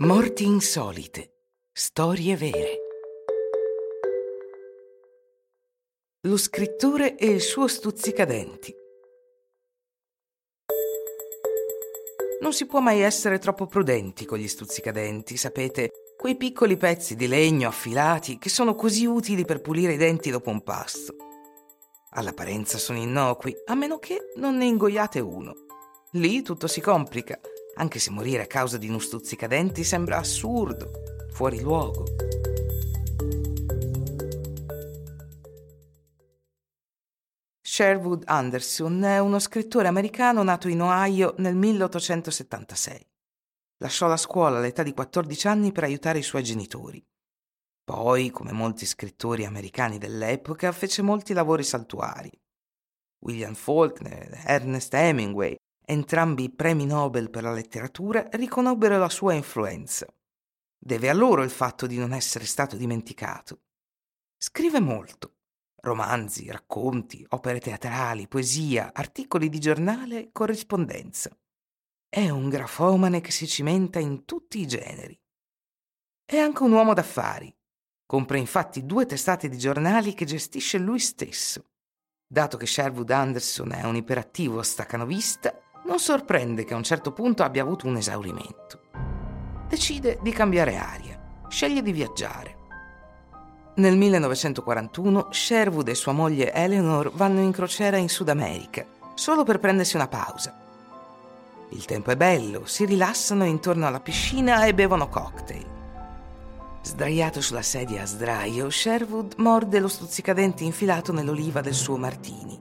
Morti insolite. Storie vere. Lo scrittore e il suo stuzzicadenti. Non si può mai essere troppo prudenti con gli stuzzicadenti, sapete, quei piccoli pezzi di legno affilati che sono così utili per pulire i denti dopo un pasto. All'apparenza sono innocui, a meno che non ne ingoiate uno. Lì tutto si complica anche se morire a causa di uno stuzzicadenti sembra assurdo, fuori luogo. Sherwood Anderson è uno scrittore americano nato in Ohio nel 1876. Lasciò la scuola all'età di 14 anni per aiutare i suoi genitori. Poi, come molti scrittori americani dell'epoca, fece molti lavori saltuari. William Faulkner, Ernest Hemingway Entrambi premi Nobel per la letteratura riconobbero la sua influenza. Deve a loro il fatto di non essere stato dimenticato. Scrive molto. Romanzi, racconti, opere teatrali, poesia, articoli di giornale, corrispondenza. È un grafomane che si cimenta in tutti i generi. È anche un uomo d'affari. Compra infatti due testate di giornali che gestisce lui stesso. Dato che Sherwood Anderson è un iperattivo staccanovista, non sorprende che a un certo punto abbia avuto un esaurimento. Decide di cambiare aria, sceglie di viaggiare. Nel 1941 Sherwood e sua moglie Eleanor vanno in crociera in Sud America, solo per prendersi una pausa. Il tempo è bello, si rilassano intorno alla piscina e bevono cocktail. Sdraiato sulla sedia a sdraio, Sherwood morde lo stuzzicadenti infilato nell'oliva del suo martini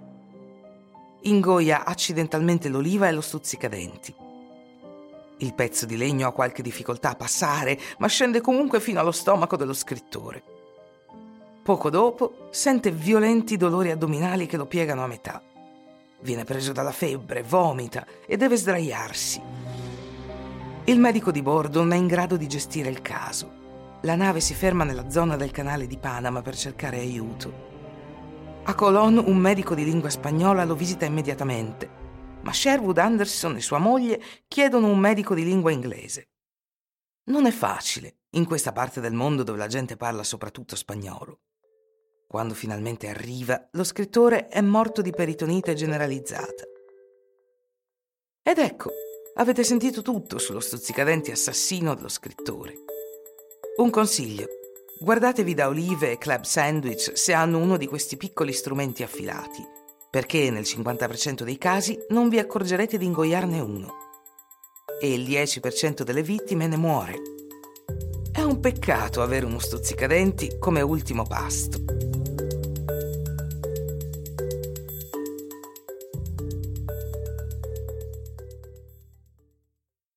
ingoia accidentalmente l'oliva e lo stuzzicadenti. Il pezzo di legno ha qualche difficoltà a passare, ma scende comunque fino allo stomaco dello scrittore. Poco dopo sente violenti dolori addominali che lo piegano a metà. Viene preso dalla febbre, vomita e deve sdraiarsi. Il medico di bordo non è in grado di gestire il caso. La nave si ferma nella zona del canale di Panama per cercare aiuto. A Colón un medico di lingua spagnola lo visita immediatamente, ma Sherwood Anderson e sua moglie chiedono un medico di lingua inglese. Non è facile in questa parte del mondo dove la gente parla soprattutto spagnolo. Quando finalmente arriva, lo scrittore è morto di peritonite generalizzata. Ed ecco, avete sentito tutto sullo stuzzicadenti assassino dello scrittore. Un consiglio, Guardatevi da olive e club sandwich se hanno uno di questi piccoli strumenti affilati, perché nel 50% dei casi non vi accorgerete di ingoiarne uno. E il 10% delle vittime ne muore. È un peccato avere uno stuzzicadenti come ultimo pasto.